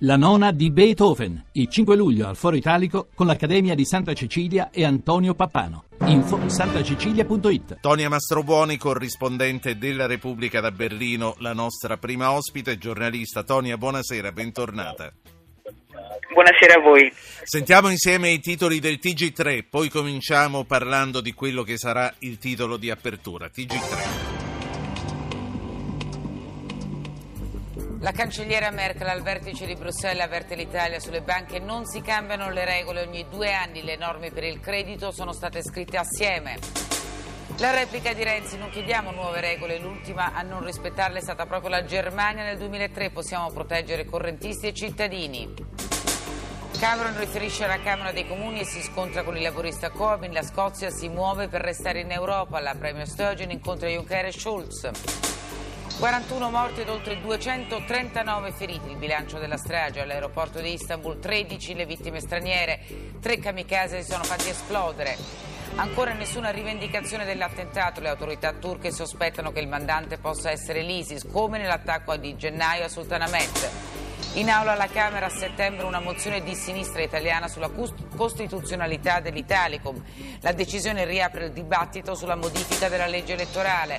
La nona di Beethoven, il 5 luglio al Foro Italico con l'Accademia di Santa Cecilia e Antonio Pappano. Info santacecilia.it Tonia Mastrobuoni, corrispondente della Repubblica da Berlino, la nostra prima ospite, giornalista. Tonia, buonasera, bentornata. Buonasera a voi. Sentiamo insieme i titoli del TG3, poi cominciamo parlando di quello che sarà il titolo di apertura. TG3. La cancelliera Merkel al vertice di Bruxelles avverte l'Italia sulle banche non si cambiano le regole ogni due anni, le norme per il credito sono state scritte assieme. La replica di Renzi, non chiediamo nuove regole, l'ultima a non rispettarle è stata proprio la Germania nel 2003, possiamo proteggere correntisti e cittadini. Cameron riferisce alla Camera dei Comuni e si scontra con il laborista Corbyn, la Scozia si muove per restare in Europa, la Premier Sturgeon incontra Juncker e Schulz. 41 morti ed oltre 239 feriti. Il bilancio della strage all'aeroporto di Istanbul, 13 le vittime straniere, tre kamikaze si sono fatti esplodere. Ancora nessuna rivendicazione dell'attentato. Le autorità turche sospettano che il mandante possa essere l'ISIS, come nell'attacco di gennaio a Sultanahmet. In aula alla Camera a settembre una mozione di sinistra italiana sulla costituzionalità dell'Italicum. La decisione riapre il dibattito sulla modifica della legge elettorale.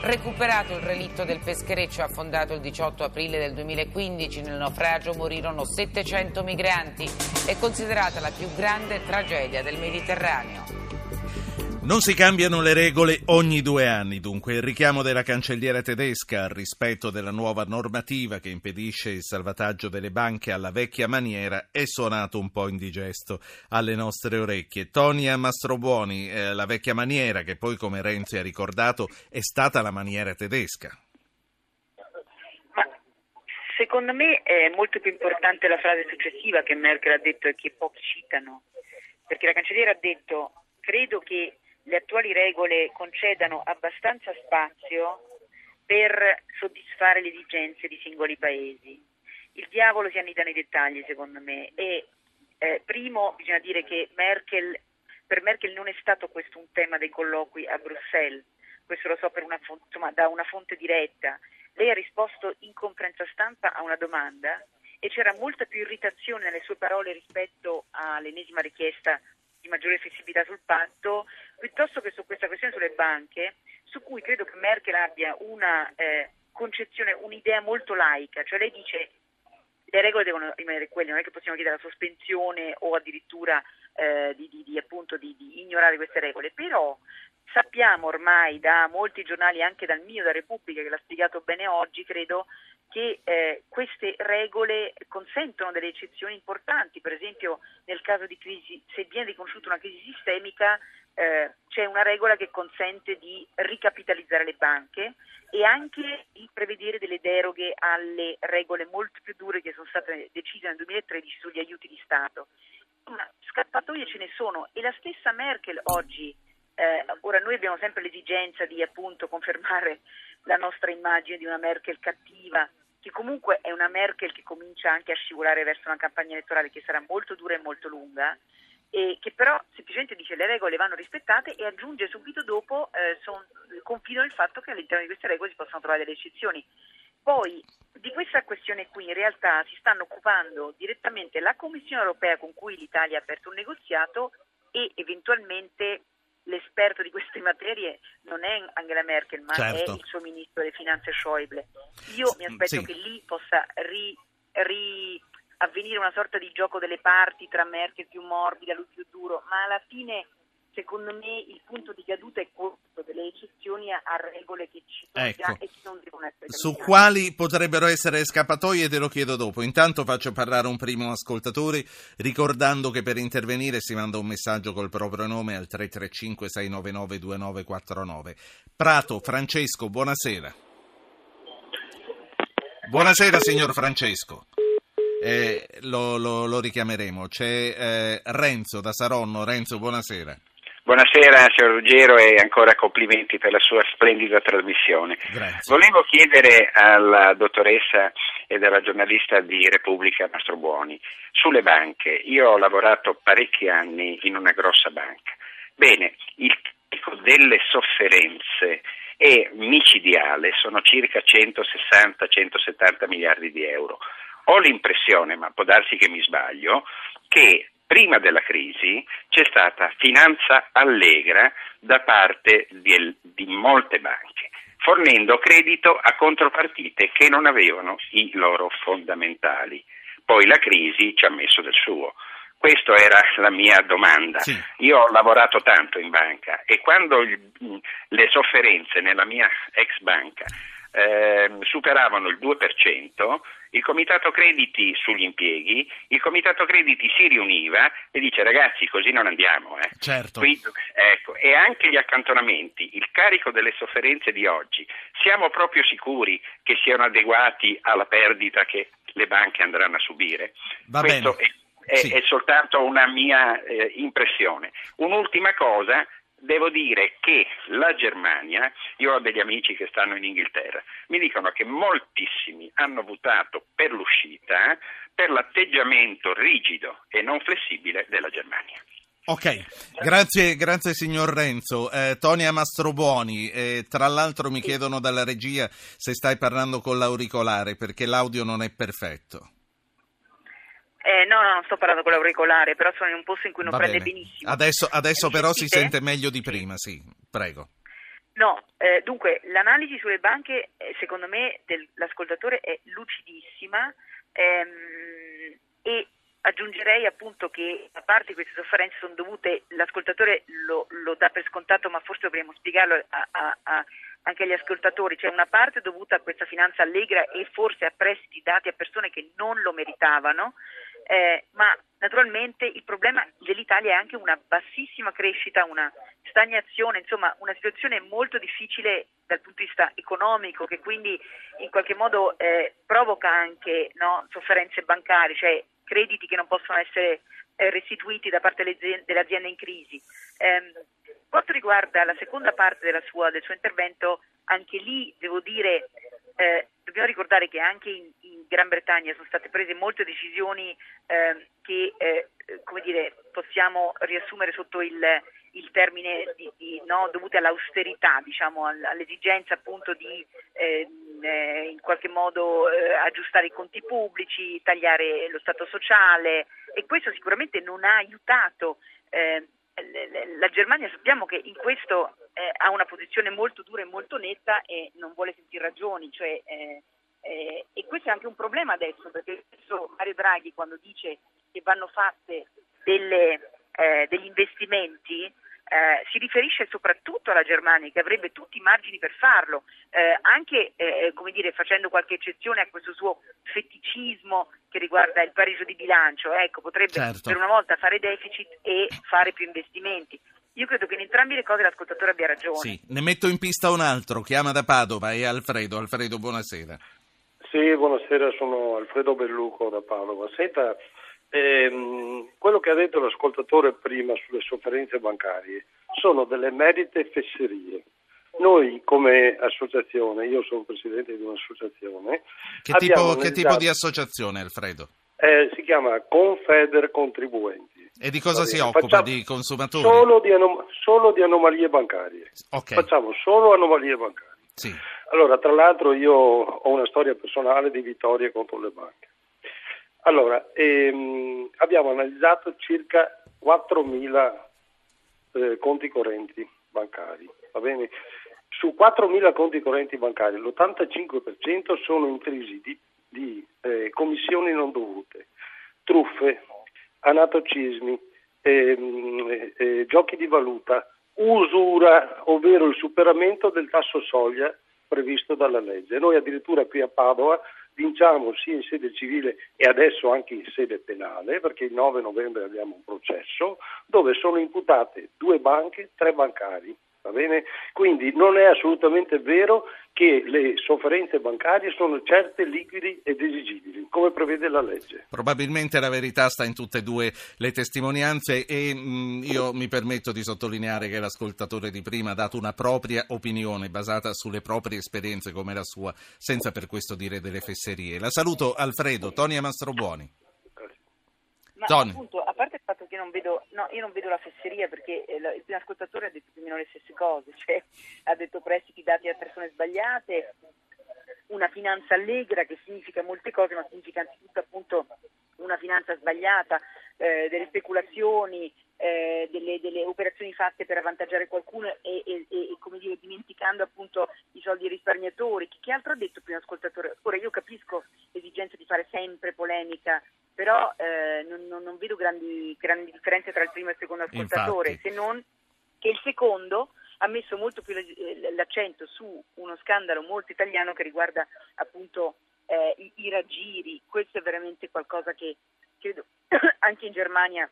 Recuperato il relitto del peschereccio affondato il 18 aprile del 2015, nel naufragio morirono 700 migranti. È considerata la più grande tragedia del Mediterraneo. Non si cambiano le regole ogni due anni, dunque il richiamo della cancelliera tedesca al rispetto della nuova normativa che impedisce il salvataggio delle banche alla vecchia maniera è suonato un po' indigesto alle nostre orecchie. Tonia Mastrobuoni, eh, la vecchia maniera che poi come Renzi ha ricordato è stata la maniera tedesca. Secondo me è molto più importante la frase successiva che Merkel ha detto e che pochi citano, perché la cancelliera ha detto credo che le attuali regole concedano abbastanza spazio per soddisfare le esigenze di singoli paesi. Il diavolo si annida nei dettagli, secondo me, e eh, primo bisogna dire che Merkel, per Merkel non è stato questo un tema dei colloqui a Bruxelles, questo lo so una, insomma, da una fonte diretta. Lei ha risposto in conferenza stampa a una domanda e c'era molta più irritazione nelle sue parole rispetto all'ennesima richiesta di maggiore flessibilità sul patto, piuttosto che su questa questione sulle banche, su cui credo che Merkel abbia una eh, concezione, un'idea molto laica, cioè lei dice le regole devono rimanere quelle, non è che possiamo chiedere la sospensione o addirittura eh, di, di, di, appunto, di, ignorare queste regole, però sappiamo ormai da molti giornali, anche dal mio, da Repubblica, che l'ha spiegato bene oggi, credo, che eh, queste regole consentono delle eccezioni importanti, per esempio nel caso di crisi, se viene riconosciuta una crisi sistemica, eh, c'è una regola che consente di ricapitalizzare le banche e anche di prevedere delle deroghe alle regole molto più dure che sono state decise nel 2013 sugli aiuti di Stato. Ma scappatoie ce ne sono e la stessa Merkel oggi, eh, ora noi abbiamo sempre l'esigenza di appunto confermare la nostra immagine di una Merkel cattiva, che comunque è una Merkel che comincia anche a scivolare verso una campagna elettorale che sarà molto dura e molto lunga, e che però semplicemente dice le regole vanno rispettate e aggiunge subito dopo eh, son, confido nel fatto che all'interno di queste regole si possono trovare delle eccezioni. Poi di questa questione qui in realtà si stanno occupando direttamente la Commissione europea con cui l'Italia ha aperto un negoziato e eventualmente l'esperto di queste materie non è Angela Merkel, ma certo. è il suo ministro delle finanze Schäuble. Io mi aspetto sì. che lì possa ri, ri, avvenire una sorta di gioco delle parti tra Merkel più morbida, lui più duro, ma alla fine secondo me il punto di caduta è questo delle eccezioni a, regole che ci sono ecco. già e che non devono essere su cambiate. quali potrebbero essere scappatoie te lo chiedo dopo intanto faccio parlare un primo ascoltatore ricordando che per intervenire si manda un messaggio col proprio nome al 335 699 2949 Prato Francesco buonasera buonasera signor Francesco eh, lo, lo, lo, richiameremo. C'è eh, Renzo da Saronno. Renzo, buonasera. Buonasera signor Ruggero e ancora complimenti per la sua splendida trasmissione. Grazie. Volevo chiedere alla dottoressa e alla giornalista di Repubblica Mastrobuoni sulle banche. Io ho lavorato parecchi anni in una grossa banca. Bene, il tipo delle sofferenze è micidiale, sono circa 160-170 miliardi di euro. Ho l'impressione, ma può darsi che mi sbaglio, che prima della crisi c'è stata finanza allegra da parte di, di molte banche fornendo credito a contropartite che non avevano i loro fondamentali. Poi la crisi ci ha messo del suo. Questa era la mia domanda. Sì. Io ho lavorato tanto in banca e quando il, le sofferenze nella mia ex banca eh, superavano il 2%, il comitato crediti sugli impieghi, il comitato crediti si riuniva e dice ragazzi così non andiamo. Eh. Certo. Qui, ecco, e anche gli accantonamenti, il carico delle sofferenze di oggi, siamo proprio sicuri che siano adeguati alla perdita che le banche andranno a subire? Va Questo bene. È, è, sì. è soltanto una mia eh, impressione. Un'ultima cosa, devo dire che la Germania, io ho degli amici che stanno in Inghilterra, mi dicono che moltissimi hanno votato per l'uscita per l'atteggiamento rigido e non flessibile della Germania. Ok, grazie, grazie signor Renzo. Eh, Tonia Mastrobuoni, eh, tra l'altro mi chiedono dalla regia se stai parlando con l'auricolare perché l'audio non è perfetto. Eh, no, no, non sto parlando con l'auricolare, però sono in un posto in cui non Va prende bene. benissimo. Adesso, adesso però si sente meglio di prima, sì, prego. No, eh, dunque l'analisi sulle banche eh, secondo me dell'ascoltatore è lucidissima ehm, e aggiungerei appunto che a parte queste sofferenze sono dovute, l'ascoltatore lo, lo dà per scontato ma forse dovremmo spiegarlo a, a, a, anche agli ascoltatori, c'è una parte dovuta a questa finanza allegra e forse a prestiti dati a persone che non lo meritavano eh, ma naturalmente il problema dell'Italia è anche una bassissima crescita, una stagnazione, insomma una situazione molto difficile dal punto di vista economico che quindi in qualche modo eh, provoca anche no, sofferenze bancarie, cioè crediti che non possono essere eh, restituiti da parte aziende in crisi. Eh, quanto riguarda la seconda parte sua, del suo intervento, anche lì devo dire eh, dobbiamo ricordare che anche in, Gran Bretagna sono state prese molte decisioni eh, che eh, dire, possiamo riassumere sotto il, il termine di, di, no, dovute all'austerità, diciamo, all'esigenza appunto di ehm, eh, in qualche modo eh, aggiustare i conti pubblici, tagliare lo Stato sociale e questo sicuramente non ha aiutato eh, la Germania. Sappiamo che in questo eh, ha una posizione molto dura e molto netta e non vuole sentire ragioni, cioè, eh, e questo è anche un problema adesso, perché adesso Mario Draghi quando dice che vanno fatte delle, eh, degli investimenti eh, si riferisce soprattutto alla Germania che avrebbe tutti i margini per farlo, eh, anche eh, come dire, facendo qualche eccezione a questo suo feticismo che riguarda il pareggio di bilancio, ecco, potrebbe Certo. per una volta fare deficit e fare più investimenti. Io credo che in entrambe le cose l'ascoltatore abbia ragione. Sì, ne metto in pista un altro, chiama da Padova, è Alfredo. Alfredo, buonasera. Sì, buonasera, sono Alfredo Belluco da Padova. Senta, ehm, quello che ha detto l'ascoltatore prima sulle sofferenze bancarie sono delle merite fesserie. Noi come associazione, io sono presidente di un'associazione, Che tipo, che tipo di associazione, Alfredo? eh, si chiama Confeder Contribuenti. E di cosa si occupa? facciamo Di consumatori? Solo di, anom- solo di anomalie bancarie. Ok, Facciamo solo anomalie bancarie. sì. Allora, tra l'altro io ho una storia personale di vittorie contro le banche. Allora, ehm, abbiamo analizzato circa 4.000 eh, conti correnti bancari, va bene? Su 4.000 conti correnti bancari l'85% sono intrisi di, di, eh, commissioni non dovute, truffe, anatocismi, ehm, eh, eh, giochi di valuta, usura, ovvero il superamento del tasso soglia previsto dalla legge. Noi addirittura qui a Padova vinciamo sia in sede civile e adesso anche in sede penale, perché il 9 novembre abbiamo un processo dove sono imputate due banche, tre bancari. Va bene? Quindi non è assolutamente vero che le sofferenze bancarie sono certe, liquidi ed esigibili, come prevede la legge. Probabilmente la verità sta in tutte e due le testimonianze e mh, io mi permetto di sottolineare che l'ascoltatore di prima ha dato una propria opinione basata sulle proprie esperienze come la sua, senza per questo dire delle fesserie. La saluto Alfredo, Tonia Mastrobuoni. Ma Tony. appunto, fatto che io non vedo, no, io non vedo la fesseria perché eh, il primo ascoltatore ha detto più o meno le stesse cose, cioè ha detto prestiti dati a persone sbagliate, una finanza allegra che significa molte cose, ma significa anzitutto appunto una finanza sbagliata, eh, delle speculazioni, eh, delle, delle, operazioni fatte per avvantaggiare qualcuno e, e, e, come dire, dimenticando appunto i soldi risparmiatori. Che, altro ha detto prima ascoltatore? Ora io capisco l'esigenza di fare sempre polemica, però eh, non, non, vedo grandi, grandi, differenze tra il primo e il secondo ascoltatore, Infatti. se non che il secondo ha messo molto più l'accento su uno scandalo molto italiano che riguarda appunto eh, i, i raggiri. Questo è veramente qualcosa che credo anche in Germania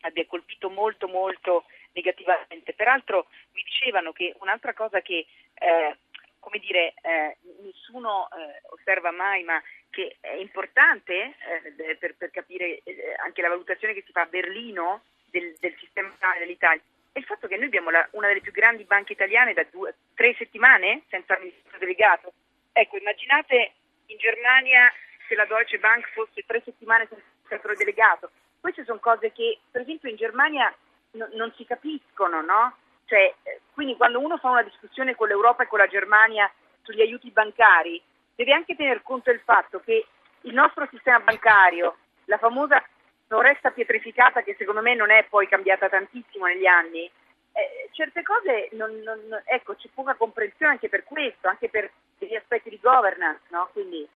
abbia colpito molto molto negativamente. Peraltro mi dicevano che un'altra cosa che eh, come dire, eh, nessuno eh, osserva mai, ma che è importante eh, per, per, capire eh, anche la valutazione che si fa a Berlino del, del sistema dell'Italia, è il fatto che noi abbiamo la, una delle più grandi banche italiane da due, tre settimane senza amministratore delegato. Ecco, immaginate in Germania se la Deutsche Bank fosse tre settimane senza amministratore delegato. Queste sono cose che, per esempio, in Germania no, non si capiscono, no? Cioè, eh, quindi quando uno fa una discussione con l'Europa e con la Germania sugli aiuti bancari, deve anche tener conto del fatto che il nostro sistema bancario, la famosa foresta pietrificata che secondo me non è poi cambiata tantissimo negli anni, eh, certe cose non, non, ecco, c'è poca comprensione anche per questo, anche per degli aspetti di governance, no? Quindi